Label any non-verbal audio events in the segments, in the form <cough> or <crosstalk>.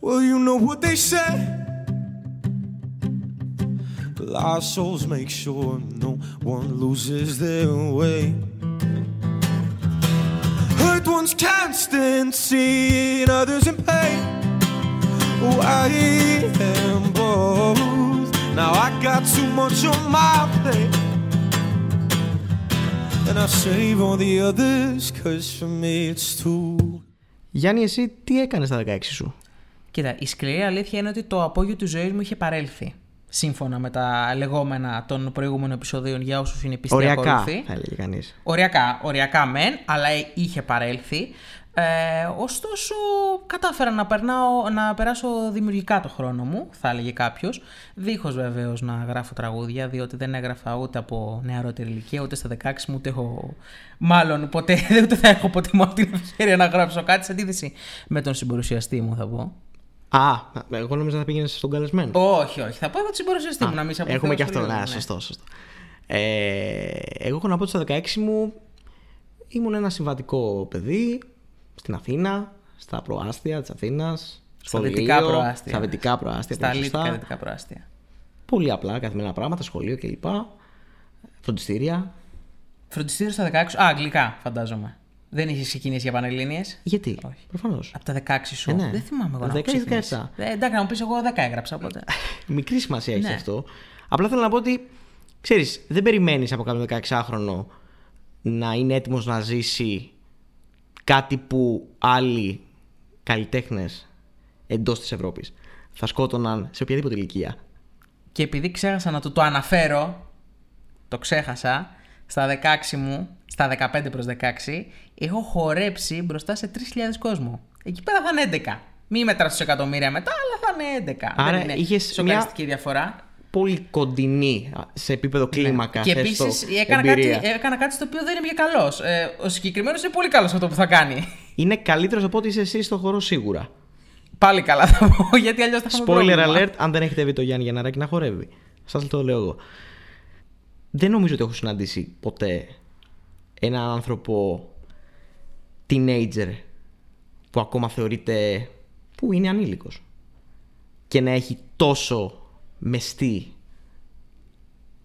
Well, you know what they say. Lost souls make sure no one loses their way. Hurt ones can't stand seeing others in pain. Oh, I am both. Now I got too much on my plate. And I save all the others, cause for me it's too. Γιάννη, εσύ τι έκανε στα 16 σου. Κοίτα, η σκληρή αλήθεια είναι ότι το απόγειο της ζωής μου είχε παρέλθει. Σύμφωνα με τα λεγόμενα των προηγούμενων επεισοδίων για όσους είναι πιστοί Οριακά, ακολουθοί. θα έλεγε κανείς. Οριακά, οριακά μεν, αλλά είχε παρέλθει. Ε, ωστόσο, κατάφερα να, περνάω, να περάσω δημιουργικά το χρόνο μου, θα έλεγε κάποιος. Δίχως βεβαίως να γράφω τραγούδια, διότι δεν έγραφα ούτε από νεαρότερη ηλικία, ούτε στα 16 μου, ούτε έχω. Μάλλον ποτέ, <laughs> ούτε θα έχω ποτέ μου αυτή την ευκαιρία να γράψω κάτι σε αντίθεση με τον συμπαρουσιαστή μου, θα πω. Α, εγώ νόμιζα θα πήγαινες στον καλεσμένο. Όχι, όχι. Θα πω εγώ τον συμπαρουσιαστή μου, να μην σε Έχουμε αποθέω και αυτό. λίγο, Ναι, ναι. σωστό, σωστό. Ε, εγώ έχω να πω ότι στα 16 μου ήμουν ένα συμβατικό παιδί στην Αθήνα, στα προάστια της Αθήνας. Στα σχολείο, δυτικά προάστια. Στα δυτικά προάστια. Στα πολύ σωστά. αλήθεια δυτικά προάστια. Πολύ απλά καθημερινά πράγματα, σχολείο κλπ. Φροντιστήρια. Φροντιστήριο στα 16. Α, αγγλικά, φαντάζομαι. Δεν είχες ξεκινήσει για πανελλήνιε. Γιατί, Όχι. προφανώς. Από τα 16 σου. Ε, ναι. Δεν θυμάμαι εγώ Τα να έχω 16, ξεκινήσει. 17. Ε, εντάξει, να μου πεις, εγώ 10 έγραψα. Οπότε. <laughs> Μικρή σημασία έχει Ναι. αυτό. Απλά θέλω να πω ότι, ξέρεις, δεν περιμένεις από κάποιον 16χρονο να είναι έτοιμος να ζήσει κάτι που άλλοι καλλιτέχνες εντός της Ευρώπης θα σκότωναν σε οποιαδήποτε ηλικία. και επειδή ξέχασα να του το αναφέρω, το ξέχασα, στα 16 μου, στα 15 προς 16, έχω χορέψει μπροστά σε 3.000 κόσμο. Εκεί πέρα θα είναι 11. Μη μετράς τους εκατομμύρια μετά, αλλά θα είναι 11. Άρα Δεν είναι είχες σοκαριστική διαφορά. Πολύ κοντινή α, σε επίπεδο κλίμακα. Ναι. Και θες επίσης το, έκανα, κάτι, εμπειρία. έκανα κάτι στο οποίο δεν είμαι και καλός. Ε, ο συγκεκριμένος είναι πολύ καλός σε αυτό που θα κάνει. Είναι καλύτερος από ότι είσαι εσύ στο χώρο σίγουρα. Πάλι καλά θα πω, <laughs> γιατί αλλιώς θα είχαμε Spoiler πρόβλημα. alert, αν δεν έχετε δει το Γιάννη Γιανναράκη να χορεύει. Σας το λέω εγώ. Δεν νομίζω ότι έχω συναντήσει ποτέ έναν άνθρωπο teenager που ακόμα θεωρείται που είναι ανήλικος και να έχει τόσο μεστή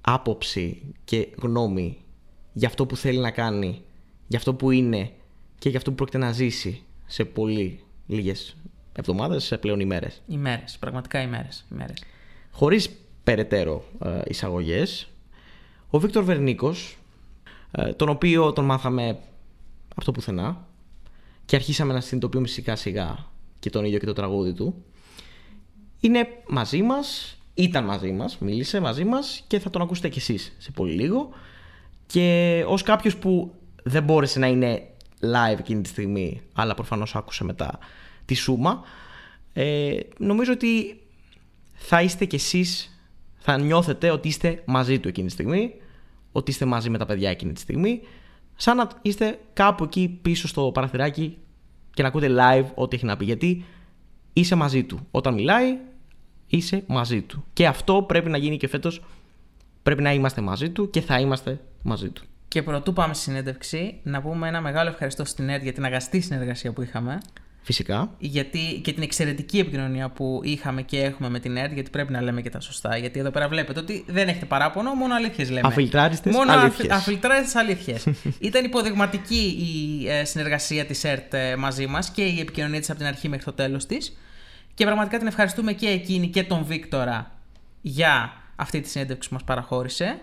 άποψη και γνώμη για αυτό που θέλει να κάνει, για αυτό που είναι και για αυτό που πρόκειται να ζήσει σε πολύ λίγες εβδομάδες, σε πλέον ημέρες. Ημέρες, πραγματικά ημέρες. Ημέρες. Χωρίς περαιτέρω ε, εισαγωγές, ο Βίκτορ Βερνίκος, ε, τον οποίο τον μάθαμε από το πουθενά και αρχίσαμε να συνειδητοποιούμε σιγά σιγά και τον ίδιο και το τραγούδι του, είναι μαζί μας, ήταν μαζί μας, μίλησε μαζί μας και θα τον ακούσετε κι εσείς σε πολύ λίγο. Και ως κάποιος που δεν μπόρεσε να είναι live εκείνη τη στιγμή αλλά προφανώς άκουσε μετά τη σούμα ε, νομίζω ότι θα είστε κι εσείς θα νιώθετε ότι είστε μαζί του εκείνη τη στιγμή ότι είστε μαζί με τα παιδιά εκείνη τη στιγμή σαν να είστε κάπου εκεί πίσω στο παραθυράκι και να ακούτε live ό,τι έχει να πει. Γιατί είσαι μαζί του. Όταν μιλάει είσαι μαζί του. Και αυτό πρέπει να γίνει και φέτος. Πρέπει να είμαστε μαζί του και θα είμαστε μαζί του. Και πρωτού πάμε στη συνέντευξη, να πούμε ένα μεγάλο ευχαριστώ στην ΕΡΤ για την αγαστή συνεργασία που είχαμε. Φυσικά Γιατί, και την εξαιρετική επικοινωνία που είχαμε και έχουμε με την ΕΡΤ, γιατί πρέπει να λέμε και τα σωστά. Γιατί εδώ πέρα βλέπετε ότι δεν έχετε παράπονο, μόνο αλήθειες λέμε. Αφιλτράριστες μόνο αλήθειες. Αφιλτράριστες αλήθειες. <laughs> Ήταν υποδειγματική η ε, συνεργασία της ΕΡΤ ε, μαζί μας και η επικοινωνία της από την αρχή μέχρι το τέλος της. Και πραγματικά την ευχαριστούμε και εκείνη και τον Βίκτορα για αυτή τη συνέντευξη που μας παραχώρησε.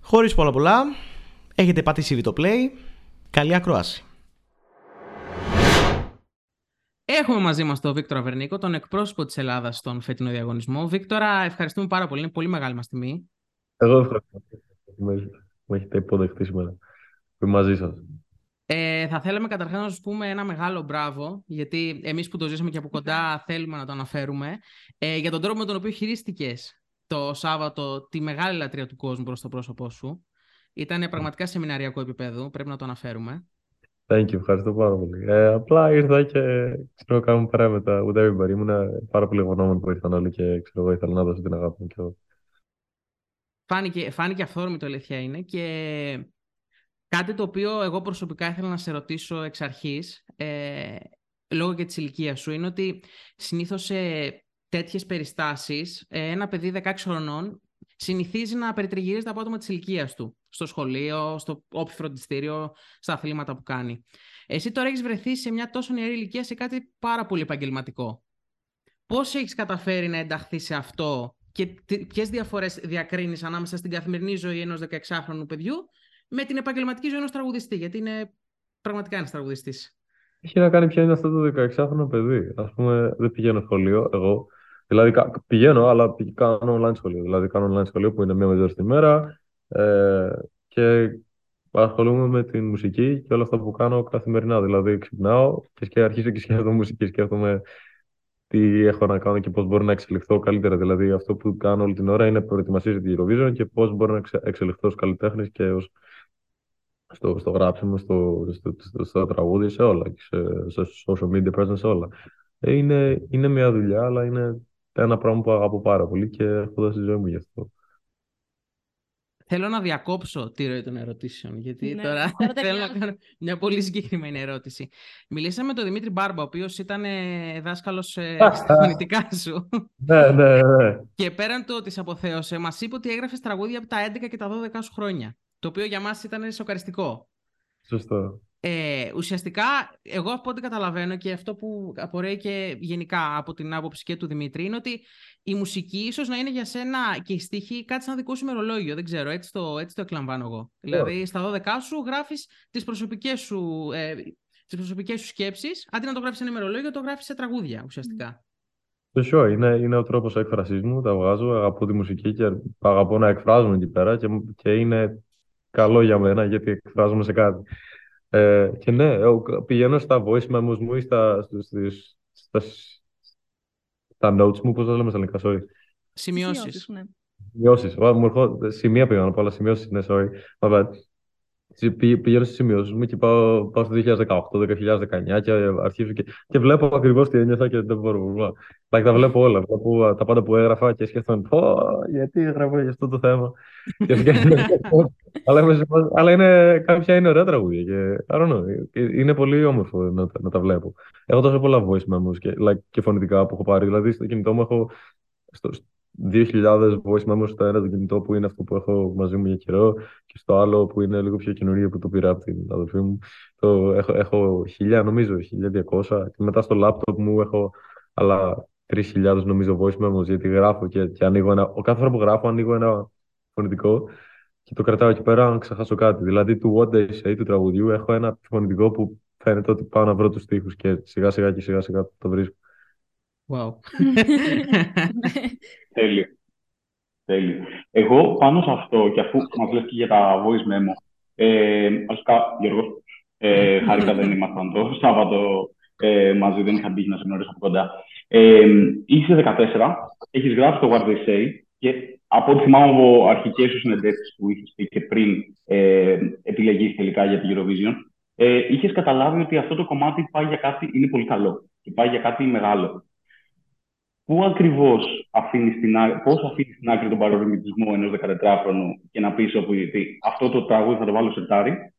χωρίς πολλά πολλά έχετε πατήσει το play καλή ακρόαση Έχουμε μαζί μας τον Βίκτορα Βερνίκο, τον εκπρόσωπο της Ελλάδας στον φετινό διαγωνισμό. Βίκτορα, ευχαριστούμε πάρα πολύ. Είναι πολύ μεγάλη μας τιμή. Εγώ ευχαριστώ που με, με έχετε υποδεχτεί σήμερα που είμαι μαζί σας. Ε, θα θέλαμε καταρχάς να σου πούμε ένα μεγάλο μπράβο, γιατί εμείς που το ζήσαμε και από κοντά θέλουμε να το αναφέρουμε, ε, για τον τρόπο με τον οποίο χειρίστηκες το Σάββατο τη μεγάλη λατρεία του κόσμου προς το πρόσωπό σου. Ήταν πραγματικά σεμιναριακό επίπεδο, πρέπει να το αναφέρουμε. Thank you, ευχαριστώ πάρα πολύ. Ε, απλά ήρθα και ξέρω κάνουμε παρέα με τα with everybody. Ήμουν πάρα πολύ ευγνώμων που ήρθαν όλοι και ξέρω εγώ ήθελα να δώσω την αγάπη μου και εγώ. Φάνηκε, φάνηκε αυθόρμητο, αλήθεια είναι. Και κάτι το οποίο εγώ προσωπικά ήθελα να σε ρωτήσω εξ αρχής. Ε, λόγω και της ηλικίας σου, είναι ότι συνήθως σε τέτοιες περιστάσεις ε, ένα παιδί 16 χρονών συνηθίζει να περιτριγυρίζει τα άτομα της ηλικίας του. Στο σχολείο, στο όποιο φροντιστήριο, στα αθλήματα που κάνει. Εσύ τώρα έχεις βρεθεί σε μια τόσο νεαρή ηλικία σε κάτι πάρα πολύ επαγγελματικό. Πώς έχεις καταφέρει να ενταχθείς σε αυτό και ποιες διαφορές διακρίνεις ανάμεσα στην καθημερινή ζωή ενός 16χρονου παιδιού με την επαγγελματική ζωή ενός τραγουδιστή, γιατί είναι πραγματικά ένας τραγουδιστής. Έχει να κάνει ποιο είναι αυτό το 16χρονο παιδί. Α πούμε, δεν πηγαίνω σχολείο εγώ. Δηλαδή πηγαίνω, αλλά κάνω online σχολείο. Δηλαδή κάνω online σχολείο που είναι μία με τη μέρα ε, και ασχολούμαι με τη μουσική και όλα αυτά που κάνω καθημερινά. Δηλαδή ξυπνάω και αρχίζω και σκέφτομαι <laughs> μουσική, σκέφτομαι τι έχω να κάνω και πώς μπορώ να εξελιχθώ καλύτερα. Δηλαδή, αυτό που κάνω όλη την ώρα είναι προετοιμασία για την Eurovision και πώς μπορώ να εξελιχθώ ως καλλιτέχνης και ως, στο, στο γράψιμο, στο, στο, στο, στο τραγούδι, σε όλα. Σε, σε social media presence, σε όλα. Ε, είναι, είναι μια δουλειά, αλλά είναι ένα πράγμα που αγαπώ πάρα πολύ και έχω δώσει τη ζωή μου γι' αυτό. Θέλω να διακόψω τη ροή των ερωτήσεων, γιατί ναι, τώρα <laughs> θέλω να κάνω μια πολύ συγκεκριμένη ερώτηση. Μιλήσαμε με τον Δημήτρη Μπάρμπα, ο οποίος ήταν ε, δάσκαλος ε, στα φωνητικά σου. ναι, ναι, ναι. Και πέραν το ότι σε αποθέωσε, μας είπε ότι έγραφες τραγούδια από τα 11 και τα 12 σου χρόνια. Το οποίο για μας ήταν σοκαριστικό. Σωστό. Ε, ουσιαστικά, εγώ από ό,τι καταλαβαίνω και αυτό που απορρέει και γενικά από την άποψη και του Δημήτρη είναι ότι η μουσική ίσως να είναι για σένα και η στίχη κάτι σαν δικό σου ημερολόγιο. Δεν ξέρω, έτσι το, έτσι το εκλαμβάνω εγώ. Δηλαδή, στα 12 σου γράφεις τις προσωπικές σου, ε, τις προσωπικές σου σκέψεις, αντί να το γράφεις σε ένα ημερολόγιο, το γράφεις σε τραγούδια ουσιαστικά. Σωστό, είναι, είναι ο τρόπος έκφρασής μου. Τα βγάζω, αγαπώ τη μουσική και αγαπώ να εκφράζομαι εκεί πέρα και, και είναι καλό για μένα γιατί εκφράζομαι σε κάτι. Ε, και ναι, πηγαίνω στα voice memos μου ή στα, στα, στα, notes μου, πώς τα λέμε στα ελληνικά, sorry. Σημειώσεις. Ναι. Σημειώσεις. Μου έρχονται, σημεία πήγα να πω, αλλά σημειώσεις, ναι, sorry. My bad. Πηγαίνω στις σημειώσεις μου και πάω, πάω στο 2018-2019 και αρχίζω και, και βλέπω ακριβώς τι ένιωθα και δεν μπορώ. Like, τα βλέπω όλα. Βλέπω τα πάντα που έγραφα και σκέφτομαι, Πω, γιατί έγραφα για αυτό το θέμα. <laughs> αλλά, αλλά είναι, κάποια είναι ωραία τραγούδια και I don't know, είναι πολύ όμορφο να, να τα βλέπω. Έχω τόσο πολλά voice memos και, like, και φωνητικά που έχω πάρει. Δηλαδή στο κινητό μου έχω στο, 2.000 voice memos στο ένα το κινητό που είναι αυτό που έχω μαζί μου για καιρό και στο άλλο που είναι λίγο πιο καινούργιο που το πήρα από την αδελφή μου. Το έχω, έχω 1.000 νομίζω, 1.200 και μετά στο laptop μου έχω άλλα 3.000 νομίζω voice memos γιατί γράφω και, και ανοίγω ένα, ο κάθε φορά που γράφω ανοίγω ένα φωνητικό και το κρατάω εκεί πέρα αν ξεχάσω κάτι. Δηλαδή του What They Say του τραγουδιού έχω ένα φωνητικό που φαίνεται ότι πάω να βρω τους στίχους και σιγά σιγά και σιγά σιγά το βρίσκω. Wow. <laughs> <laughs> Τέλειο. Τέλειο. Εγώ πάνω σε αυτό και αφού μας λες και για τα voice memo, ε, αρχικά Γιώργος, ε, χάρηκα δεν ήμασταν το Σάββατο ε, μαζί, δεν είχα μπει να σε γνωρίσω από κοντά. Ε, είσαι 14, έχεις γράψει το What They Say και από ό,τι θυμάμαι από αρχικές σου συνεντεύξεις που είχες πει και πριν ε, επιλεγείς τελικά για την Eurovision, ε, είχες καταλάβει ότι αυτό το κομμάτι πάει για κάτι, είναι πολύ καλό και πάει για κάτι μεγάλο. Πού ακριβώς αφήνει την, πώς αφήνεις την άκρη τον παρορμητισμό ενός 14χρονου και να πεις ότι αυτό το τραγούδι θα το βάλω σε τάρι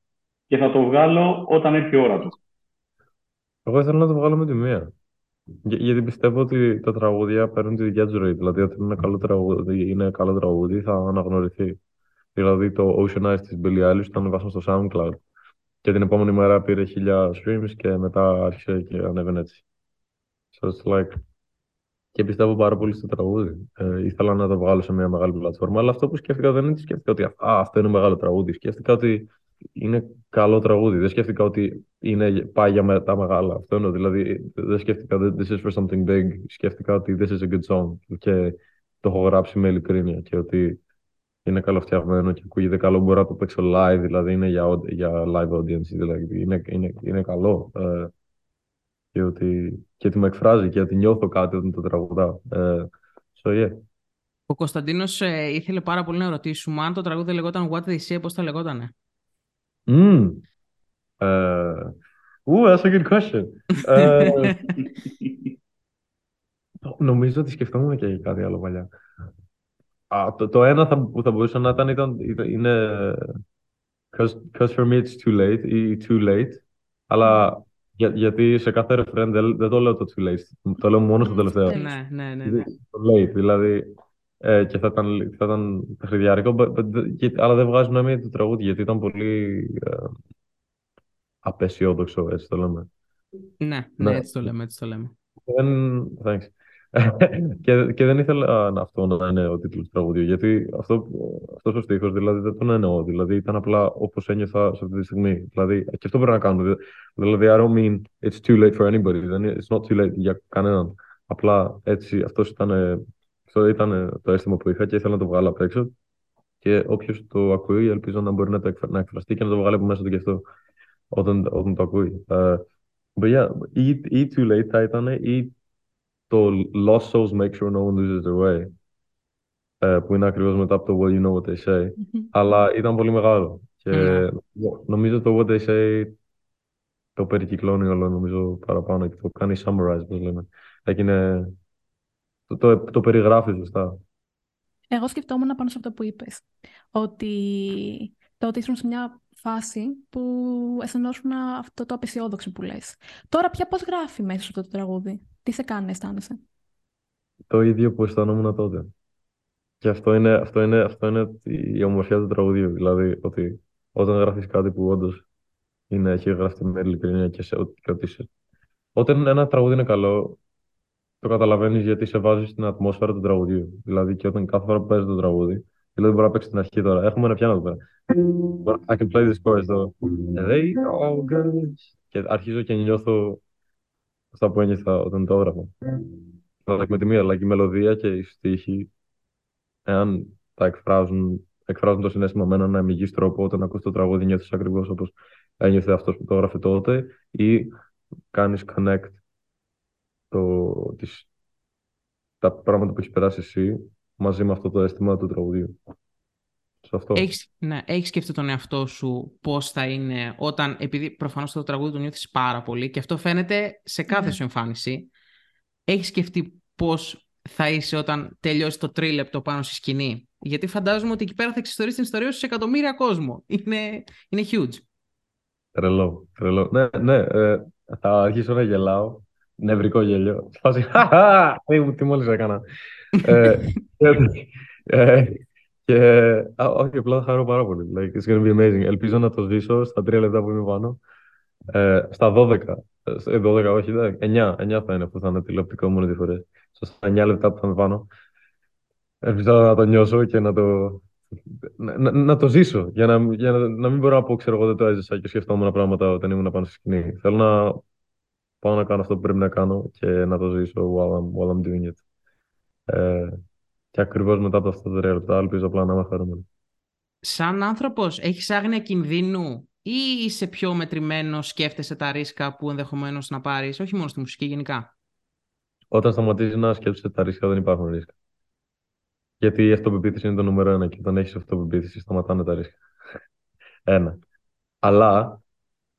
και θα το βγάλω όταν έρθει η ώρα του. Εγώ ήθελα να το βγάλω με τη μία. Για, γιατί πιστεύω ότι τα τραγούδια παίρνουν τη δικιά τους ροή. Δηλαδή, όταν είναι καλό τραγούδι, είναι καλό τραγούδι θα αναγνωριθεί. Δηλαδή, το Ocean Eyes της Billie Eilish το ανεβάσαμε στο SoundCloud. Και την επόμενη μέρα πήρε χίλια streams και μετά άρχισε και ανέβαινε έτσι. So it's like, και πιστεύω πάρα πολύ στο τραγούδι. Ε, ήθελα να το βγάλω σε μια μεγάλη πλατφόρμα, αλλά αυτό που σκέφτηκα δεν είναι ότι σκέφτηκα ότι α, αυτό είναι μεγάλο τραγούδι. Σκέφτηκα ότι είναι καλό τραγούδι. Δεν σκέφτηκα ότι είναι, πάει για τα μεγάλα. Αυτό είναι, δηλαδή δεν σκέφτηκα ότι this is for something big. Σκέφτηκα ότι this is a good song και το έχω γράψει με ειλικρίνεια και ότι είναι καλοφτιαγμένο και ακούγεται καλό. Μπορώ να το παίξω live, δηλαδή είναι για, για live audience, δηλαδή είναι, είναι, είναι καλό. Ε, και ότι, και ότι με εκφράζει και ότι νιώθω κάτι όταν το τραγουδάω. Ε, so yeah. Ο Κωνσταντίνος ε, ήθελε πάρα πολύ να ρωτήσουμε αν το τραγούδι λεγόταν What They Say, πώς θα λεγότανε. Mm. Uh, ooh, that's a good question. uh, νομίζω ότι σκεφτόμουν και κάτι άλλο παλιά. Α, το, το ένα θα, που θα μπορούσε να ήταν, ήταν είναι Cause, cause for me it's too late ή too late. Αλλά Για, γιατί σε κάθε refrain δεν, δεν το λέω το too late. Το λέω μόνο στο Mm, τελευταίο. τέλος. Ναι, ναι, ναι. ναι. Το late, δηλαδή. Ε, και θα ήταν, θα ήταν παιχνιδιάρικο, but- but- και- αλλά δεν βγάζει νόημα το τραγούδι γιατί ήταν πολύ ε, απεσιόδοξο, έτσι το λέμε. Ναι, ναι, Ναι. έτσι το λέμε, έτσι το λέμε. Δεν... Thanks. <laughs> και, και δεν ήθελα να αυτό να είναι ο τίτλος του τραγουδιού, γιατί αυτό, αυτός ο στίχος δηλαδή δεν τον εννοώ, δηλαδή ήταν απλά όπως ένιωθα σε αυτή τη στιγμή. Δηλαδή, και αυτό πρέπει να κάνουμε. Δηλαδή, I don't mean it's too late for anybody, δεν είναι- it's not too late για κανέναν. Απλά έτσι, αυτός ήταν, αυτό ήταν το αίσθημα που είχα και ήθελα να το βγάλω απ' έξω. Και όποιος το ακούει, ελπίζω να μπορεί να το εκφρα- να εκφραστεί και να το βγάλει από μέσα του και αυτό όταν, όταν το ακούει. Ε, but yeah, ή, ή too late θα ήταν ή το Lost Souls make sure no one loses their way. ε, που είναι ακριβώς μετά από το Well you know what they say. Αλλά ήταν πολύ μεγάλο. Και Ναι. νομίζω το what they say το περικυκλώνει όλο νομίζω παραπάνω και το κάνει summarize, πώς λέμε. Έγινε, το, το, το περιγράφει σωστά. Εγώ σκεφτόμουν πάνω σε αυτό που είπες. Ότι το ότι ήσουν σε μια φάση που αισθανόσουν αυτό το απεσιόδοξο που λες. Τώρα πια πώς γράφει μέσα σε αυτό το τραγούδι; Τι σε κάνει να αισθάνεσαι; Το ίδιο που αισθανόμουν τότε. Και αυτό είναι, αυτό είναι, αυτό είναι η ομορφιά του τραγουδιού. Δηλαδή, ότι όταν γράφεις κάτι που όντως είναι, έχει γραφτεί με ειλικρίνεια και, σε, και ότι σε... Όταν ένα τραγούδι είναι καλό, το καταλαβαίνεις γιατί σε βάζει στην ατμόσφαιρα του τραγουδιού. Δηλαδή, και όταν κάθε φορά που παίζεις το τραγούδι, δηλαδή μπορεί να παίξεις στην αρχή τώρα. Έχουμε ένα πιάνο εδώ πέρα. Μπορώ- I can play this chorus εδώ. They all good. Και αρχίζω και νιώθω αυτά που ένιωθα όταν το έγραφα. like, με τη μία, like, η μελωδία και οι στίχοι, εάν τα εκφράζουν, εκφράζουν το συνέστημα με έναν αμυγής τρόπο, όταν ακούς το τραγούδι νιώθεις ακριβώς όπως ένιωθε αυτός που το έγραφε τότε ή κάνεις connect το, τις, τα πράγματα που έχεις περάσει εσύ μαζί με αυτό το αίσθημα του τραγουδιού. Σε αυτό. Έχεις, ναι, έχεις σκεφτεί τον εαυτό σου πώς θα είναι όταν, επειδή προφανώς το τραγούδι το νιώθεις πάρα πολύ και αυτό φαίνεται σε κάθε Ναι. σου εμφάνιση, έχεις σκεφτεί πώς θα είσαι όταν τελειώσει το τρίλεπτο πάνω στη σκηνή; Γιατί φαντάζομαι ότι εκεί πέρα θα εξιστορείς την ιστορία σου σε εκατομμύρια κόσμο. Είναι, είναι huge. Τρελό, τρελό. Ναι, ναι, ε, θα αρχίσω να γελάω. Νευρικό γέλιο. Σε φάση, <laughs> «Χαχα! Τι, τι μόλις έκανα. ε, και, <laughs> ε, και, α, όχι, απλά θα χαρώ πάρα πολύ. Like, it's gonna be amazing. Ελπίζω να το ζήσω στα τρία λεπτά που είμαι πάνω. Ε, στα 12, ε, σε 12, όχι, δε, 9, 9 θα είναι που θα είναι τηλεοπτικό μόνο δύο φορές. Στα 9 λεπτά που θα είμαι πάνω. Ελπίζω να το νιώσω και να το, να, να, να το ζήσω. Για να, για να, να μην μπορώ να πω, ξέρω εγώ, δεν το έζησα και σκεφτόμουν πράγματα όταν ήμουν πάνω στη σκηνή. Θέλω να πάω να κάνω αυτό που πρέπει να κάνω και να το ζήσω while I'm, while I'm doing it. Ε, και ακριβώς μετά από αυτά τα τρία λεπτά, ελπίζω απλά να είμαι χαρούμενος. Σαν άνθρωπος, έχεις άγνοια κινδύνου ή είσαι πιο μετρημένος, σκέφτεσαι τα ρίσκα που ενδεχομένως να πάρεις, όχι μόνο στη μουσική γενικά; Όταν σταματήσεις να σκέφτεσαι τα ρίσκα, δεν υπάρχουν ρίσκα. Γιατί η αυτοπεποίθηση είναι το νούμερο ένα και όταν έχεις αυτοπεποίθηση, σταματάνε τα ρίσκα. <laughs> Ένα. Αλλά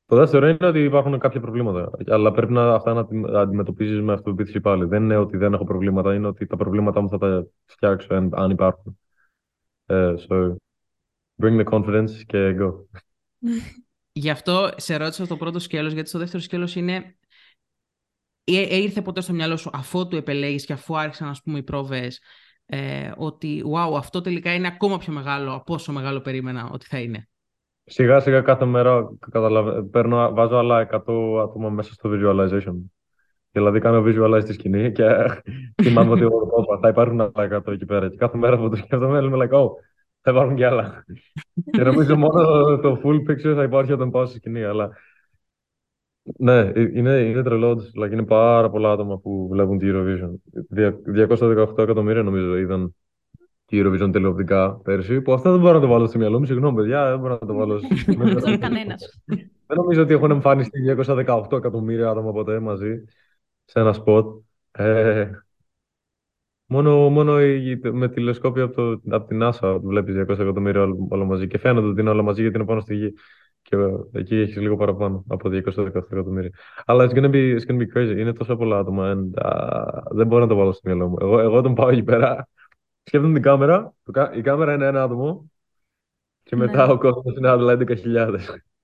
το δεύτερο είναι ότι υπάρχουν κάποια προβλήματα. Αλλά πρέπει να, αυτά να τα αντιμετωπίζεις με αυτοπεποίθηση πάλι. Δεν είναι ότι δεν έχω προβλήματα, είναι ότι τα προβλήματά μου θα τα φτιάξω αν, αν υπάρχουν. Ε, so, bring the confidence και go. Γι' αυτό σε ρώτησα το πρώτο σκέλος, γιατί στο δεύτερο σκέλος είναι... Ε, ε, ήρθε ποτέ στο μυαλό σου αφού του επελέγεις και αφού άρχισαν ας πούμε οι πρόβες ε, ότι wow, αυτό τελικά είναι ακόμα πιο μεγάλο από όσο μεγάλο περίμενα ότι θα είναι. Σιγά σιγά κάθε μέρα καταλαβα... παίρνω, βάζω άλλα 100 άτομα μέσα στο visualization. Δηλαδή κάνω visualize τη σκηνή και <laughs> θυμάμαι ότι εγώ, όπα, θα υπάρχουν άλλα 100 εκεί πέρα. Και κάθε μέρα που το σκέφτομαι λέμε like, oh, θα υπάρχουν κι άλλα. <laughs> και νομίζω μόνο το full picture θα υπάρχει όταν πάω στη σκηνή. Αλλά ναι, είναι, είναι τρελό. όντως. like, είναι πάρα πολλά άτομα που βλέπουν τη Eurovision. Δια- 218 εκατομμύρια νομίζω είδαν τη Eurovision τηλεοπτικά πέρσι. Που αυτά δεν μπορώ να το βάλω στο μυαλό μου. Συγγνώμη, παιδιά, δεν μπορώ να το βάλω. <laughs> στο- Δεν θέλει κανένας. Δεν νομίζω ότι έχουν εμφανιστεί 218 εκατομμύρια άτομα ποτέ μαζί σε ένα σποτ. Ε, μόνο μόνο η- με τηλεσκόπια από, το, από την NASA βλέπεις 200 εκατομμύρια όλο, όλο μαζί. Και φαίνεται ότι είναι όλα μαζί γιατί είναι πάνω στη γη. Και ε, εκεί έχεις λίγο παραπάνω από 218 εκατομμύρια. Αλλά it's gonna be, it's gonna be crazy. Είναι τόσο πολλά άτομα. And, α, δεν μπορώ να το βάλω στο μυαλό μου. Εγώ, εγώ όταν πάω εκεί πέρα, σκέφτομαι την κάμερα. Το κα- η κάμερα είναι ένα άτομο. Και μετά Ναι. ο κόσμος είναι άλλα 11.000.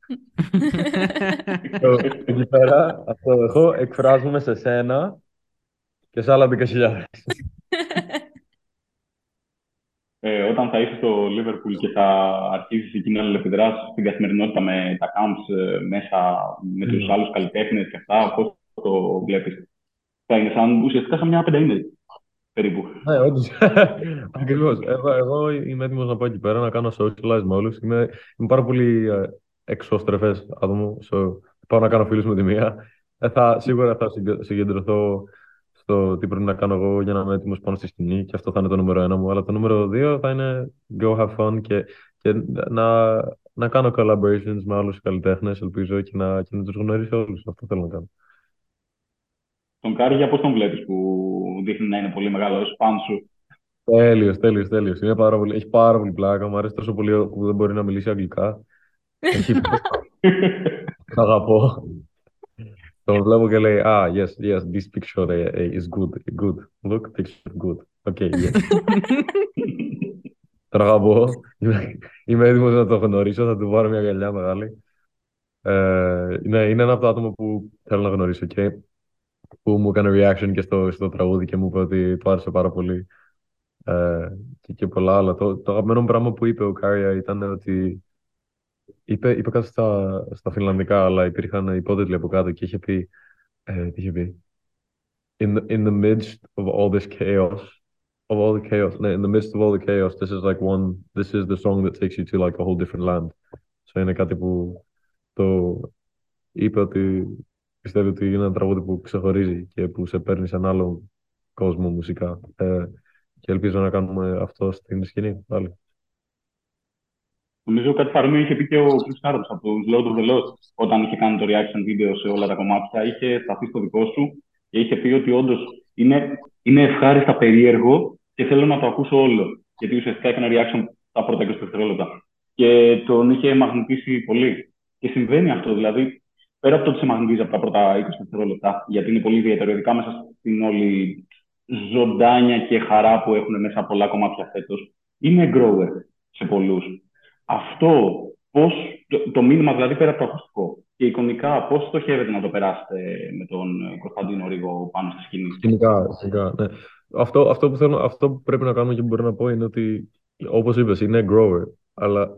<laughs> Το- Εκεί πέρα, αυτό εγώ εκφράζομαι σε σένα και σε άλλα 10.000. Ε, όταν θα είσαι στο Liverpool και θα αρχίσεις εκεί να αλληλεπιδράσεις στην καθημερινότητα με τα camps ε, μέσα, με τους άλλους καλλιτέχνες και αυτά, πώς το βλέπεις; Θα είναι σαν ουσιαστικά σαν μια πενταήμερη περίπου. Ναι, όντως. <laughs> Ακριβώς. Εγώ, εγώ είμαι έτοιμος να πάω εκεί πέρα να κάνω socialize με όλους. Είμαι, είμαι πάρα πολύ ε, εξωστρεφές άτομο. So, πάω να κάνω φίλους με τη μία. Ε, θα, σίγουρα θα συγκε- συγκεντρωθώ στο τι πρέπει να κάνω εγώ για να είμαι έτοιμος πάνω στη σκηνή και αυτό θα είναι το νούμερο ένα μου. Αλλά το νούμερο δύο θα είναι go have fun και, και να, να κάνω collaborations με άλλους καλλιτέχνες, ελπίζω, και να, και να τους γνωρίσω όλους. Αυτό θέλω να κάνω. Τον Κάριγια πώς τον βλέπεις που δείχνει να είναι πολύ μεγάλος πάνω σου; Τέλειος, τέλειος, τέλειος. Είναι πάρα πολύ, έχει πάρα πολύ πλάκα. Μου αρέσει τόσο πολύ που δεν μπορεί να μιλήσει αγγλικά. Έχει... <laughs> Τον αγαπώ. Τον βλέπω και λέει, ah, yes, yes, this picture eh, is good, good. Look, picture good. Okay, yes. <laughs> Τον αγαπώ. Είμαι, είμαι έτοιμος να το γνωρίσω, θα του πάρω μια γαλιά μεγάλη. Ε, ναι, είναι ένα από τα άτομα που θέλω να γνωρίσω και που μου έκανε reaction και στο, στο τραγούδι και μου είπε ότι του άρεσε πάρα πολύ. Ε, και, και πολλά άλλα. Το, το αγαπημένο μου πράγμα που είπε ο Κάρια ήταν ότι είπε, είπε κάτι στα, στα φινλανδικά, αλλά υπήρχαν υπότιτλοι από κάτω και είχε πει, ε, τι είχε πει, in the, in the midst of all this chaos, of all the chaos, ναι, in the midst of all the chaos, this is like one, this is the song that takes you to like a whole different land. So είναι κάτι που το είπε ότι πιστεύει ότι είναι ένα τραγούδι που ξεχωρίζει και που σε παίρνει σε έναν άλλο κόσμο μουσικά. Ε, και ελπίζω να κάνουμε αυτό στην σκηνή πάλι. Νομίζω κάτι παρόμοιο είχε πει και ο Chris Harris από τους Lord of the Lost όταν είχε κάνει το reaction video σε όλα τα κομμάτια. Είχε σταθεί στο δικό σου και είχε πει ότι όντως είναι, είναι ευχάριστα περίεργο και θέλω να το ακούσω όλο. Γιατί ουσιαστικά έκανε reaction τα πρώτα 20 δευτερόλεπτα. Και τον είχε μαγνητήσει πολύ. Και συμβαίνει αυτό. Δηλαδή, πέρα από το ότι σε μαγνητίζει από τα πρώτα 20 δευτερόλεπτα, γιατί είναι πολύ ιδιαίτερο, ειδικά μέσα στην όλη ζωντάνια και χαρά που έχουν μέσα πολλά κομμάτια φέτος, είναι grower σε πολλούς. Αυτό, πώς, το, το μήνυμα δηλαδή πέρα από το ακουστικό και εικονικά, πώς στοχεύετε να το περάσετε με τον ε, Κωνσταντίνο Ρίγο πάνω στη σκηνή; Σκηνικά, σκηνικά, ναι. Αυτό, αυτό, που θέλω, αυτό που πρέπει να κάνουμε και που μπορώ να πω είναι ότι, όπως είπες, είναι grower, αλλά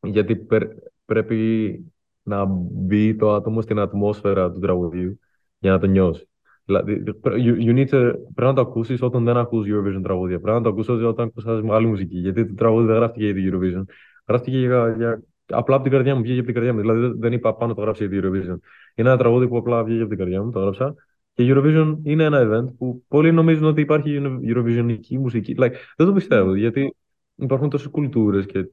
γιατί πρέ- πρέπει να μπει το άτομο στην ατμόσφαιρα του τραγουδιού για να το νιώσει. Δηλαδή, you, you need to, πρέπει να το ακούσεις όταν δεν ακούς Eurovision τραγούδια. Πρέπει να το ακούσεις όταν ακούς άλλη μουσική. Γιατί το τραγούδι δεν γράφτηκε για την Eurovision. Γράφτηκε για, για, απλά από την καρδιά μου, βγήκε από την καρδιά μου. Δηλαδή δεν, δεν είπα πάνω το γράψει για την Eurovision. Είναι ένα τραγούδι που απλά βγήκε από την καρδιά μου, το γράψα. Και Eurovision είναι ένα event που πολλοί νομίζουν ότι υπάρχει Eurovisionική μουσική. Like, δεν το πιστεύω, γιατί υπάρχουν τόσες κουλτούρες και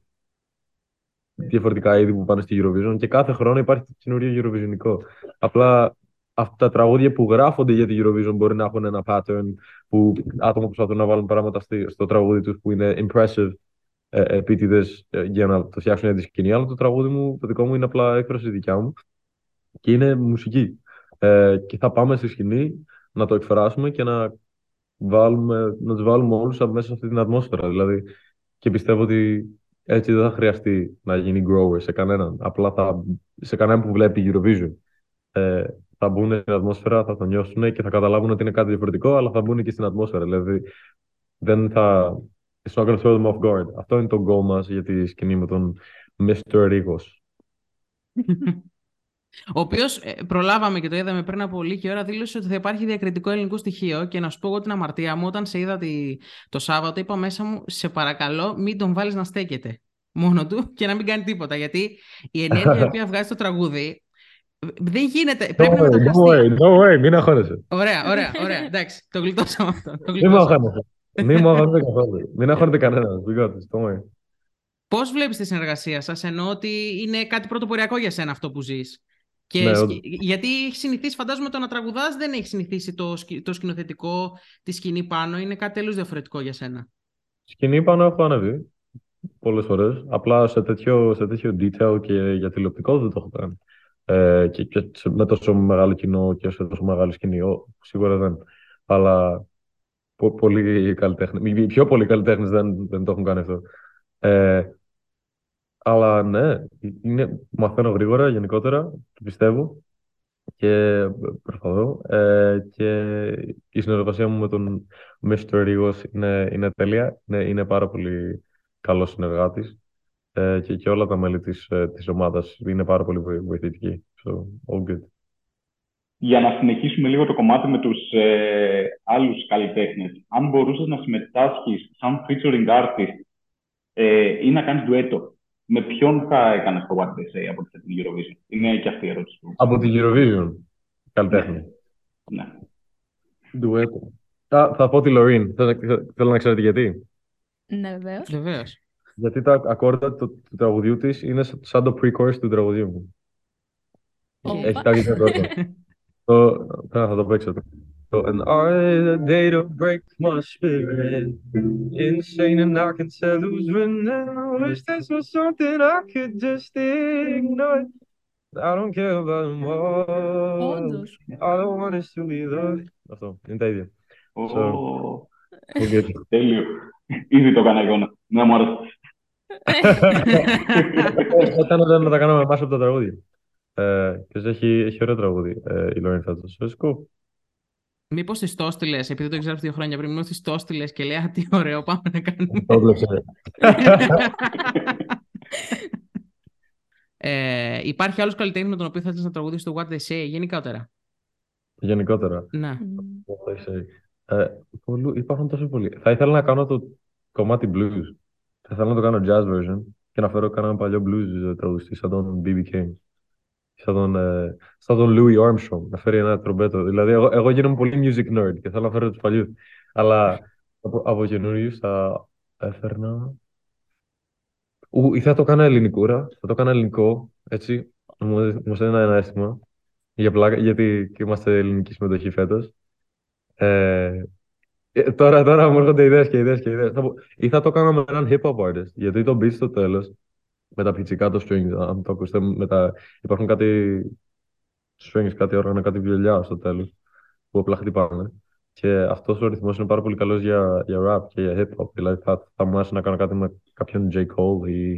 διαφορετικά είδη που πάνε στη Eurovision και κάθε χρόνο υπάρχει το καινούριο Eurovisionικό. Απλά αυτά τα τραγούδια που γράφονται για τη Eurovision μπορεί να έχουν ένα pattern που άτομα προσπαθούν να βάλουν πράγματα στη- στο τραγούδι τους που είναι impressive ε, επίτηδες ε, για να το φτιάξουν για τη σκηνή. Αλλά το τραγούδι μου, το δικό μου είναι απλά έκφραση δικιά μου και είναι μουσική. Ε, και θα πάμε στη σκηνή να το εκφράσουμε και να, βάλουμε, να τους βάλουμε όλους μέσα σε αυτή την ατμόσφαιρα. Δηλαδή, και πιστεύω ότι έτσι δεν θα χρειαστεί να γίνει grower σε κανέναν. Απλά θα, σε κανέναν που βλέπει Eurovision. Ε, θα μπουν στην ατμόσφαιρα, θα το νιώσουν και θα καταλάβουν ότι είναι κάτι διαφορετικό, αλλά θα μπουν και στην ατμόσφαιρα. Δηλαδή, δεν θα. It's not gonna throw them off guard. Αυτό είναι το goal μας για τη σκηνή με τον Mr. Rigos. <laughs> Ο οποίος προλάβαμε και το είδαμε πριν από λίγη ώρα, δήλωσε ότι θα υπάρχει διακριτικό ελληνικό στοιχείο. Και να σου πω εγώ την αμαρτία μου, όταν σε είδα τη, το Σάββατο, είπα μέσα μου, σε παρακαλώ, μην τον βάλεις να στέκεται μόνο του και να μην κάνει τίποτα. Γιατί η ενέργεια η οποία βγάζει το τραγούδι δεν γίνεται. Πρέπει να Don't worry, μεταφραστεί. don't worry, don't worry, μην αγχώνεσαι. Ωραία, ωραία, ωραία. Εντάξει, το γλιτώσαμε αυτό. Το Μην με γλιτώσαμε. αγχώνεσαι. Μην με αγχώνεσαι καθόλου. Μην αγχώνεται κανένας. We got this, don't worry. Πώς βλέπεις τη συνεργασία σας, εννοώ ότι είναι κάτι πρωτοποριακό για σένα αυτό που ζεις; Και Ναι, σκ- όντως. γιατί έχει συνηθίσει, φαντάζομαι το να τραγουδάς δεν έχει συνηθίσει το, σκη- το σκηνοθετικό, τη σκηνή πάνω, είναι κάτι τελείως διαφορετικό για σένα. Σκηνή πάνω έχω ανέβει πολλές φορές. Απλά σε τέτοιο, σε τέτοιο detail και για τηλεοπτικό δεν το έχω κάνει. Ε, και, και σε- με τόσο μεγάλο κοινό και σε τόσο μεγάλη σκηνή. Ο, σίγουρα δεν. Αλλά πο, πολλοί καλλιτέχνες, οι πιο πολλοί καλλιτέχνες δεν, δεν το έχουν κάνει αυτό. Ε, Αλλά ναι, είναι, μαθαίνω γρήγορα γενικότερα, το πιστεύω και προσπαθώ. Ε, και η συνεργασία μου με τον Mr. Ρίγος είναι, είναι τέλεια. Είναι, είναι πάρα πολύ καλός συνεργάτης ε, και, και όλα τα μέλη της, ε, της ομάδας είναι πάρα πολύ βοη- βοηθητικοί. So, all good. Για να συνεχίσουμε λίγο το κομμάτι με τους ε, άλλους καλλιτέχνες, αν μπορούσες να συμμετάσχεις σαν featuring artist ε, ή να κάνεις ντουέτο, με ποιον θα έκανες το What They Say από την Eurovision; Είναι και αυτή η ερώτηση. που- Από την Eurovision, καλλιτέχνη. Ναι. Ντουέτο. Α, θα πω τη Λωρίν. Θέλω, θέλω να ξέρετε γιατί. Ναι, βεβαίως. Βεβαίως. Γιατί τα ακόρτα του, του τραγουδιού της είναι σαν σαν το pre-chorus του τραγουδιού μου. Όπα. Έχει τα ίδια ακόρτα. Το, θα, θα το παίξω. Το, And are the day to break my spirit Insane and I can tell who's winning I wish this was something I could just ignore I don't care about them all Όντως. All I want is to be loved Αυτό, είναι τα ίδια. Ω, So- All good. Τέλειο. Ήδη το έκανα εικόνα. Ναι, μου άρεσε. Όταν δεν να τα κάνουμε εμάς από τα τραγούδια. Ε, και έχει, έχει ωραίο τραγούδι ε, η Λόριν φέτος. So it's cool. Μήπως τη το έστειλε, επειδή το ξέρω δύο χρόνια πριν, μήπως τη το έστειλε και λέει Α, τι ωραίο, πάμε να κάνουμε. Το έβλεψε. <laughs> ε, υπάρχει άλλος καλλιτέχνης με τον οποίο θα ήθελε να τραγουδήσεις το What They Say, γενικότερα; Γενικότερα. Ναι. What they say. Ε, πολλού- υπάρχουν τόσο πολλοί. Θα ήθελα να κάνω το κομμάτι blues. Θα ήθελα να το κάνω jazz version και να φέρω κανένα παλιό blues ε, τραγουδιστή σαν τον B.B. King. Σαν τον, ε, σαν τον Louis Armstrong. Να φέρει ένα τρομπέτο. Δηλαδή, εγώ, εγώ γίνομαι πολύ music nerd και θέλω να φέρω τους παλιούς. Αλλά από, από καινούριους θα έφερνα... Ου, ή θα το κάνω ελληνικούρα. Θα το κάνω ελληνικό. Έτσι. Μου μου έδινε ένα αίσθημα. Για πλάκα, γιατί και είμαστε ελληνική συμμετοχή φέτος. Ε, ε, τώρα, τώρα μου έρχονται ιδέες και ιδέες και ιδέες. Θα πω- Ή θα το κάνω με έναν hip hop artist. Γιατί το beat στο τέλος, με τα πιτσικά το strings, αν το ακούσετε, με τα... υπάρχουν κάτι strings, κάτι όργανα, κάτι βιολιά στο τέλος, που απλά χτυπάνε. Και αυτός ο ρυθμός είναι πάρα πολύ καλός για, για rap και για hip hop. Δηλαδή θα, θα μου άρεσε να κάνω κάτι με κάποιον J. Cole ή,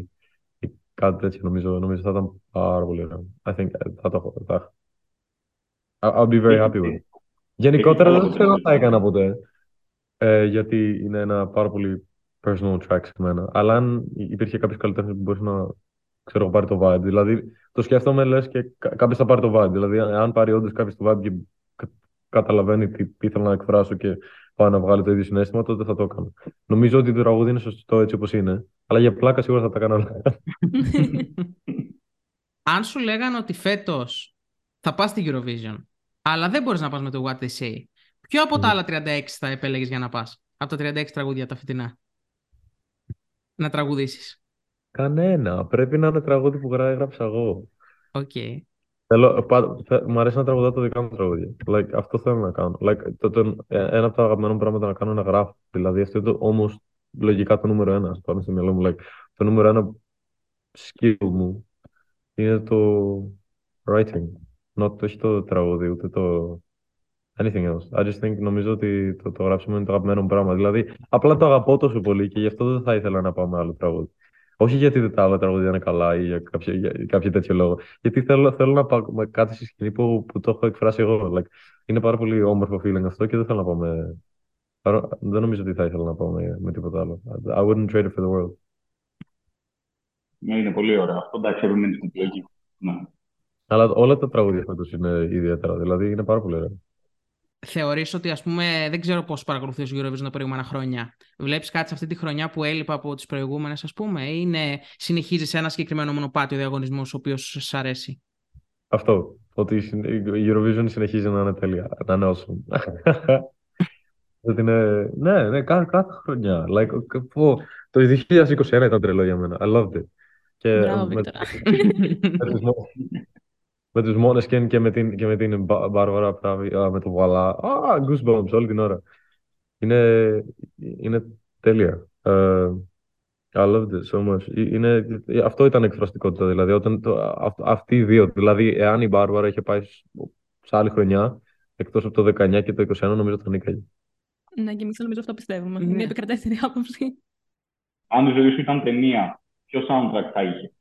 ή κάτι τέτοιο. Νομίζω, νομίζω θα ήταν πάρα πολύ ωραίο. I think ε, θα το έχω. Θα... I'll I'll be very happy with it. Γενικότερα Έχει δεν καλό ξέρω αν θα αποτέλεσμα. έκανα ποτέ. Ε, γιατί είναι ένα πάρα πολύ personal track σε μένα. Αλλά αν υπήρχε κάποιος καλλιτέχνης που μπορεί να ξέρω, πάρει το vibe. Δηλαδή, το σκέφτομαι λες και κάποιος θα πάρει το vibe. Δηλαδή, αν πάρει όντως κάποιος το vibe και κα- καταλαβαίνει τι, τι ήθελα να εκφράσω και πάει να βγάλει το ίδιο συνέστημα, τότε θα το έκανα. Νομίζω ότι το τραγούδι είναι σωστό έτσι όπως είναι. Αλλά για πλάκα σίγουρα θα τα κάνω όλα. <laughs> Αν σου λέγανε ότι φέτος θα πας στην Eurovision, αλλά δεν μπορείς να πας με το What They Say, ποιο από τα Μμμ. άλλα 36 θα επέλεγες για να πας, από τα 36 τραγούδια τα φετινά, να τραγουδήσεις. Κανένα. Πρέπει να είναι τραγούδι που γρά- έγραψα εγώ. Οκ. Θέλω, πα, θε, μ' αρέσει να τραγουδάω τα δικά μου τραγούδια. Like, αυτό θέλω να κάνω. Like, το, το, ε, ένα από τα αγαπημένα μου πράγματα να κάνω είναι να γράφω. Δηλαδή, αυτό είναι το, όμως λογικά το νούμερο ένα. Πάνω στο μυαλό μου. Like, το νούμερο ένα skill μου είναι το writing. Not, όχι το τραγούδι, ούτε το anything else; I just think, νομίζω ότι το, το γράψιμο είναι το αγαπημένο μου πράγμα. Δηλαδή, απλά το αγαπώ τόσο πολύ και γι' αυτό δεν θα ήθελα να πάω με άλλο τραγούδι. Όχι γιατί δεν τα άλλα τραγούδια είναι καλά ή για κάποιο, για κάποιο τέτοιο λόγο. Γιατί θέλω, θέλω να πάω με κάτι στη σκηνή που, που το έχω εκφράσει εγώ. Like, είναι πάρα πολύ όμορφο feeling αυτό και δεν θέλω να πάω με. I don't- Δεν νομίζω ότι θα ήθελα να πάω με, με τίποτα άλλο. I wouldn't trade it for the world. Ναι, είναι πολύ ωραίο. Αυτό εντάξει, επιμένει στην επιλογή. Ναι. Αλλά όλα τα τραγούδια φέτος είναι ιδιαίτερα. Δηλαδή είναι πάρα πολύ ωραία. Θεωρείς ότι, ας πούμε, δεν ξέρω πώς παρακολουθείς το Eurovision τα προηγούμενα χρόνια. Βλέπεις κάτι σε αυτή τη χρονιά που έλειπα από τις προηγούμενες, ας πούμε, ή είναι, συνεχίζεις σε ένα συγκεκριμένο μονοπάτι ο διαγωνισμός ο οποίος σ' αρέσει; Αυτό. Ότι η συν- η Eurovision συνεχίζει να είναι τέλεια. Να είναι awesome. <laughs> Ότι είναι... Ναι, ναι, κάθε, κάθε χρονιά. Like, οκ, πω, το 2021 ήταν τρελό για μένα. I loved it. Και Μπράβο, με, Βίκτορα. <laughs> με τους, Mo- με τους Måneskin και με την, και με την Μπα- Μπάρβαρα Πράβη, α, με το Voilà. Α, goosebumps όλη την ώρα. Είναι, είναι τέλεια. Ε, I loved it so much. Ε, Είναι, αυτό ήταν εκφραστικότητα, δηλαδή, όταν το, αυ- αυτοί οι δύο, δηλαδή, εάν η Μπάρβαρα είχε πάει σ- σε άλλη χρονιά, εκτός από το 19 και το 21, νομίζω θα νίκαγε. Ναι, και εμείς νομίζω αυτό πιστεύουμε. Ναι. Είναι η επικρατέστερη άποψη. Αν η ζωή σου ήταν ταινία, ποιο soundtrack θα είχε;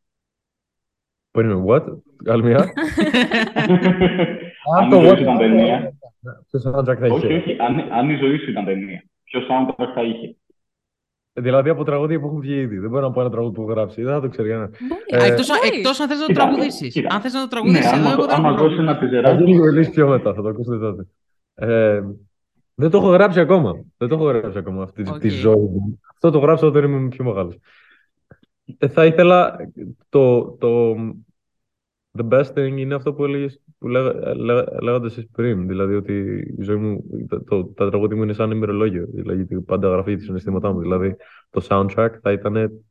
Περίμενε, what? Άλλη μια; αν το η ζωή what- σου ήταν ταινία. Ποιο soundtrack θα όχι, είχε; όχι. Αν, αν η ζωή σου ήταν ταινία. Ποιο soundtrack θα είχε; Δηλαδή από τραγούδια που έχουν βγει ήδη. Δεν μπορώ να πω ένα τραγούδι που έχω γράψει. Δεν θα το ξέρω κανένας. Μπορεί. Ε, Εκτός, Μπορεί. εκτός αν θες να το Κοίτα, τραγουδήσεις. κοίτα. Αν θες να το Ναι, τραγουδήσεις εδώ, άμα, εγώ δεν άμα έχω δώσει πρόβλημα. ένα Θα teaser άκι. γίνει release πιο μετά, θα το ακούσετε τότε. Ε, δεν το έχω γράψει ακόμα. Δεν το έχω γράψει ακόμα αυτή Οκ. τη ζωή μου. Αυτό το γράψα όταν ήμουν πιο μεγάλος. Ε, θα ήθελα το, το the best thing είναι αυτό που, έλεγες, που λέγα, λέγα, λέγατε εσείς πριν. Δηλαδή ότι η ζωή μου, το, το, τα τραγούδια μου είναι σαν ημερολόγιο. Δηλαδή γιατί πάντα γράφει τα συναισθήματά μου. Δηλαδή το soundtrack θα ήταν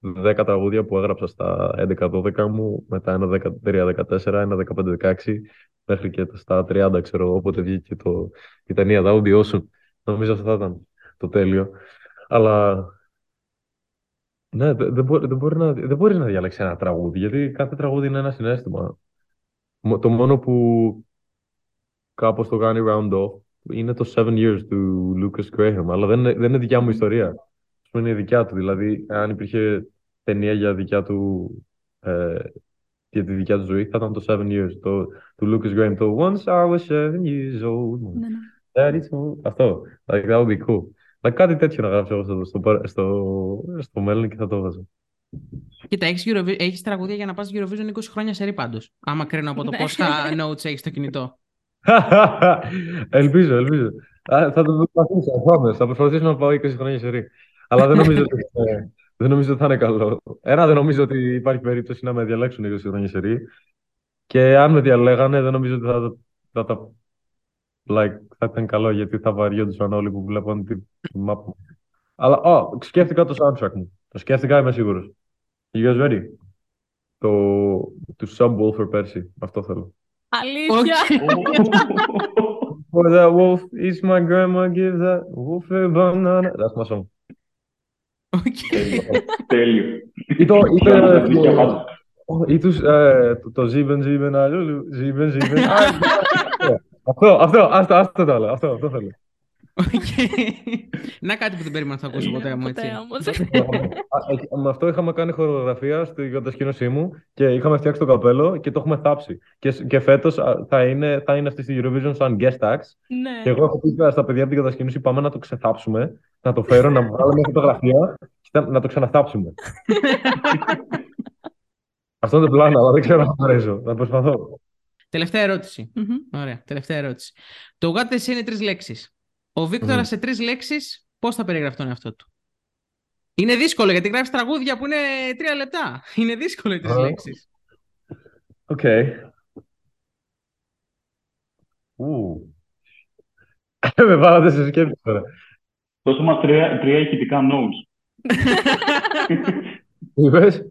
10 τραγούδια που έγραψα στα 11-12 μου, μετά ένα 13-14, ένα 15-16, μέχρι και στα 30, ξέρω εγώ, όποτε βγήκε το, η ταινία That Would Be Awesome. Νομίζω αυτό θα ήταν το τέλειο. Αλλά ναι, δεν δεν μπορεί, δεν μπορεί να, δεν μπορείς να διαλέξεις ένα τραγούδι, γιατί κάθε τραγούδι είναι ένα συνέστημα. Μο- Το μόνο που κάπως το κάνει round off είναι το Seven Years του Lucas Graham, αλλά δεν είναι, δεν είναι δικιά μου ιστορία. Ας πούμε, είναι η δικιά του. Δηλαδή, αν υπήρχε ταινία για δικιά του ε, για τη δικιά του ζωή, θα ήταν το Seven Years, το, του Lucas Graham, το Once I was seven years old. Ναι, ναι. Daddy told... Αυτό. Like, that would be cool. Like, κάτι τέτοιο να γράψω εγώ στο, στο, παρα- στο, στο μέλλον και θα το έβαζα. Κοίτα, έχεις, Eurovi- έχεις τραγουδία για να πας Eurovision 20 χρόνια σε ρί πάντως. Άμα κρίνω από το Ναι. πόσα notes έχεις στο κινητό. <laughs> ελπίζω, ελπίζω. Α, θα το προσπαθήσω, θα πάμε. Θα προσπαθήσω να πάω 20 χρόνια σε ρί. Αλλά δεν νομίζω, ότι, ε, δεν νομίζω ότι θα είναι καλό. Ένα, δεν νομίζω ότι υπάρχει περίπτωση να με διαλέξουν 20 χρόνια σε ρί. Και αν με διαλέγανε, δεν νομίζω ότι θα, θα, τα like, θα ήταν καλό γιατί θα βαριόντουσαν όλοι που βλέπουν τη τη map μου. Αλλά, oh, σκέφτηκα το soundtrack μου. Το σκέφτηκα, είμαι σίγουρος. You guys ready? Το, του Subwoolfer πέρσι. Αυτό θέλω. Αλήθεια. Before that wolf eats my grandma, give that wolf a banana. That's my song. Οκ. Τέλειο. Ή το, ή το, Ήταν δίκαια πάντως. ή τους, ε, το, το Sieben, Sieben, ai lyu lyu, Sieben, Sieben. Α, Αυτό, αυτό, αυτό, αυτό το άλλο, αυτό, αυτό θέλω. Οκ. Να κάτι που δεν περίμενα να θα ακούσω ποτέ μου, έτσι. Ποτέ όμως. Α, ε, Με αυτό είχαμε κάνει χορογραφία στη κατασκήνωσή μου και είχαμε φτιάξει το καπέλο και το έχουμε θάψει. Και, σ- και φέτος α, θα είναι, θα είναι αυτή στη Eurovision σαν guest act. Ναι. Και εγώ έχω πει στα παιδιά από την κατασκήνωση πάμε να το ξεθάψουμε, να το φέρω, να βγάλω μια φωτογραφία και θα- να το ξαναθάψουμε. <laughs> Αυτό είναι το πλάνο, αλλά δεν ξέρω αν θα αρέσω. Θα προσπαθώ. Τελευταία ερώτηση. Μμμ. Ωραία, τελευταία ερώτηση. Το What They Say είναι τρεις λέξεις; Ο Βίκτορα Μμμ. σε τρεις λέξεις πώς θα περιγράφει τον εαυτό του; Είναι δύσκολο γιατί γράφεις τραγούδια που είναι τρία λεπτά. Είναι δύσκολο οι τρεις Α. λέξεις. Οκ. Ου. <laughs> Με βάλατε σε σκέψη τώρα. Δώσε μας τρία, τρία ηχητικά notes. Τι είπες;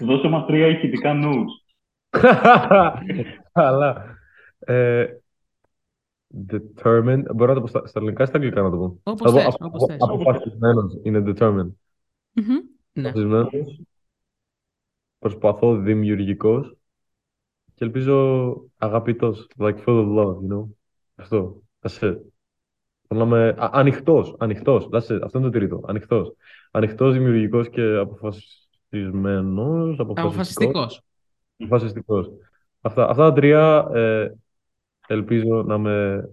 Δώσε μας τρία ηχητικά notes. Καλά. Ε, determined. Μπορώ να το πω στα, στα ελληνικά ή στα αγγλικά να το πω; Όπως Θα πω θες, απο- όπως θες. Αποφασισμένος είναι determined. Μμμ. Ναι. Αποφασισμένος. Προσπαθώ δημιουργικός. Και ελπίζω αγαπητός. Like full of love, you know. Αυτό. That's it. Θέλω να είμαι α- ανοιχτός. Ανοιχτός. That's it. Αυτό είναι το τρίτο. Ανοιχτός. Ανοιχτός, δημιουργικός και αποφασισμένος. Αποφασιστικός. Αποφασιστικός. Αποφασιστικός. Αυτά, αυτά τα τρία ε, ελπίζω να με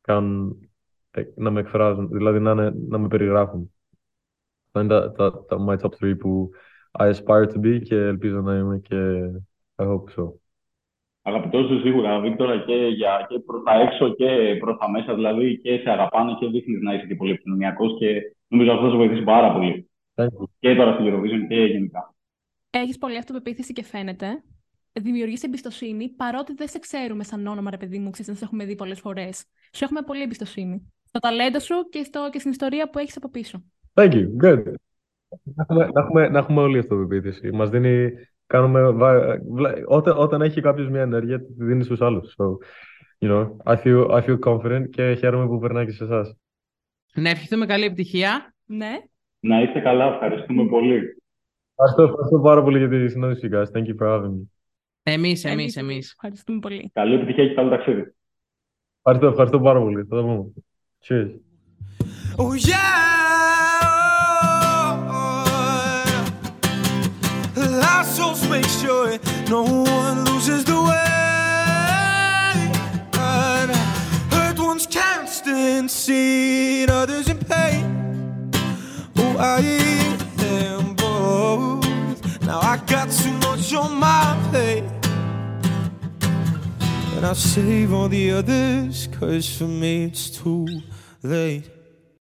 κάνουν, ε, να με εκφράζουν, δηλαδή να, είναι, να με περιγράφουν. Αυτά είναι τα, τα, τα my top three που I aspire to be και ελπίζω να είμαι και I hope so. Αγαπητός σου σίγουρα, Βίκτορα, και, για, και προς τα έξω και προς τα μέσα, δηλαδή και σε αγαπάνε και δείχνεις να είσαι και πολύ επικοινωνιακός και νομίζω αυτός θα σε βοηθήσει πάρα πολύ. Thank you. Και τώρα στην Eurovision και γενικά. Έχεις πολύ αυτοπεποίθηση και φαίνεται. Δημιουργείς εμπιστοσύνη, παρότι δεν σε ξέρουμε σαν όνομα, ρε παιδί μου, ξέρεις, δεν σε έχουμε δει πολλές φορές. Σου έχουμε πολύ εμπιστοσύνη. Στο ταλέντο σου και, στο, και στην ιστορία που έχεις από πίσω. Thank you. Good. Να έχουμε, να έχουμε, να έχουμε όλη αυτοπεποίθηση. Μας δίνει, κάνουμε, βα- βλέ- όταν, όταν έχει κάποιος μια ενέργεια, τη δίνει στους άλλους. So, you know, I feel, I feel confident και χαίρομαι που περνάει και σε εσάς. Να ευχηθούμε καλή επιτυχία. Ναι. Να είστε καλά, ευχαριστούμε πολύ. Ευχαριστώ, ευχαριστώ πάρα πολύ για τη συνάντηση, guys. Thank you for having me. Εμείς, εμείς, εμείς. Ευχαριστούμε πολύ. Καλή επιτυχία και καλό ταξίδι. Ευχαριστώ, ευχαριστώ πάρα πολύ. Θα τα πούμε. Cheers. Oh yeah! Make sure no one loses the way. Hurt one's others in pain. Oh, I Now I got too much on my plate. And I'll save all the others, cause for me it's too late.